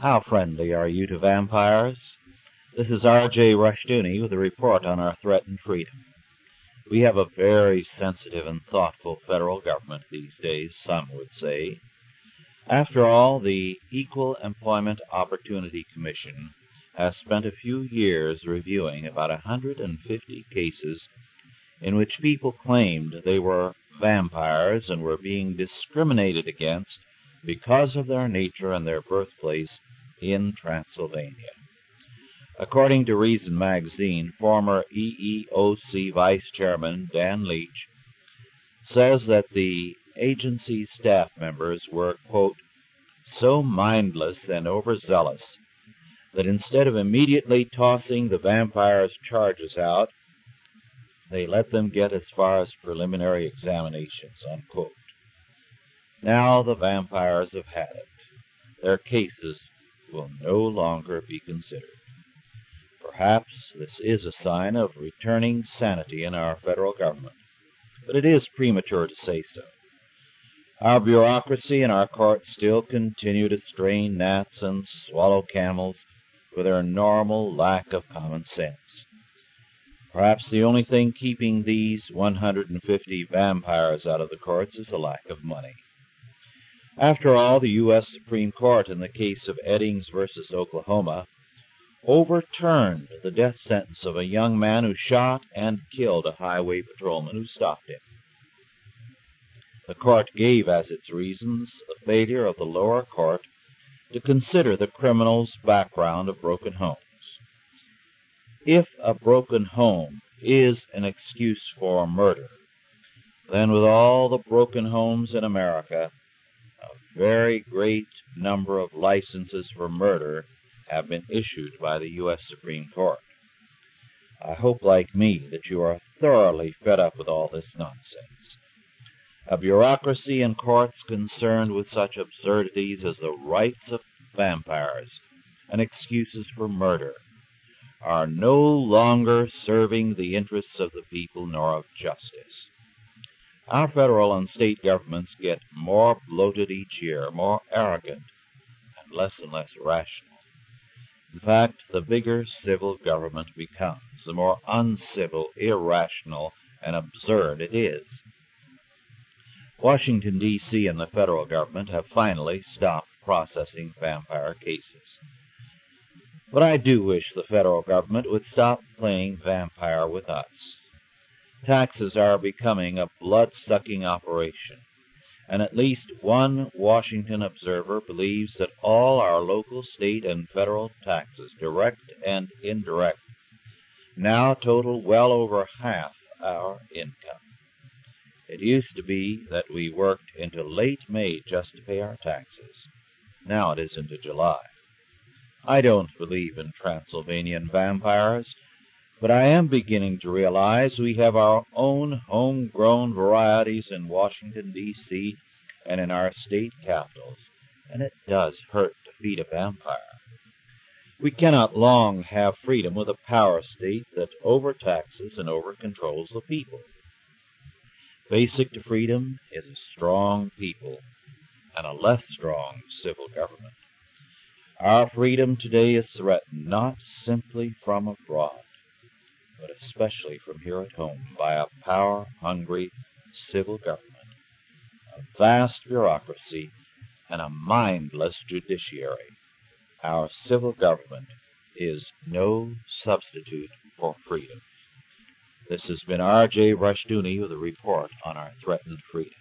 How friendly are you to vampires? This is R.J. Rushdoony with a report on our threatened freedom. We have a very sensitive and thoughtful federal government these days, some would say. After all, the Equal Employment Opportunity Commission has spent a few years reviewing about 150 cases in which people claimed they were vampires and were being discriminated against because of their nature and their birthplace in Transylvania. According to Reason magazine, former EEOC Vice Chairman Dan Leach says that the agency's staff members were, quote, so mindless and overzealous that instead of immediately tossing the vampires' charges out, they let them get as far as preliminary examinations, unquote. Now the vampires have had it. Their cases will no longer be considered. Perhaps this is a sign of returning sanity in our federal government, but it is premature to say so. Our bureaucracy and our courts still continue to strain gnats and swallow camels with their normal lack of common sense. Perhaps the only thing keeping these 150 vampires out of the courts is a lack of money. After all, the U.S. Supreme Court, in the case of Eddings versus Oklahoma, overturned the death sentence of a young man who shot and killed a highway patrolman who stopped him. The court gave as its reasons the failure of the lower court to consider the criminal's background of broken homes. If a broken home is an excuse for murder, then with all the broken homes in America, a very great number of licenses for murder have been issued by the U.S. Supreme Court. I hope, like me, that you are thoroughly fed up with all this nonsense. A bureaucracy and courts concerned with such absurdities as the rights of vampires and excuses for murder are no longer serving the interests of the people nor of justice. Our federal and state governments get more bloated each year, more arrogant, and less and less rational. In fact, the bigger civil government becomes, the more uncivil, irrational, and absurd it is. Washington, D.C. and the federal government have finally stopped processing vampire cases. But I do wish the federal government would stop playing vampire with us. Taxes are becoming a blood sucking operation, and at least one Washington observer believes that all our local, state, and federal taxes, direct and indirect, now total well over half our income. It used to be that we worked into late May just to pay our taxes. Now it is into July. I don't believe in Transylvanian vampires, but I am beginning to realize we have our own homegrown varieties in Washington, D.C., and in our state capitals, and it does hurt to feed a vampire. We cannot long have freedom with a power state that overtaxes and overcontrols the people. Basic to freedom is a strong people and a less strong civil government. Our freedom today is threatened not simply from abroad, but especially from here at home by a power hungry civil government, a vast bureaucracy, and a mindless judiciary. Our civil government is no substitute for freedom. This has been R.J. Rushdoony with a report on our threatened freedom.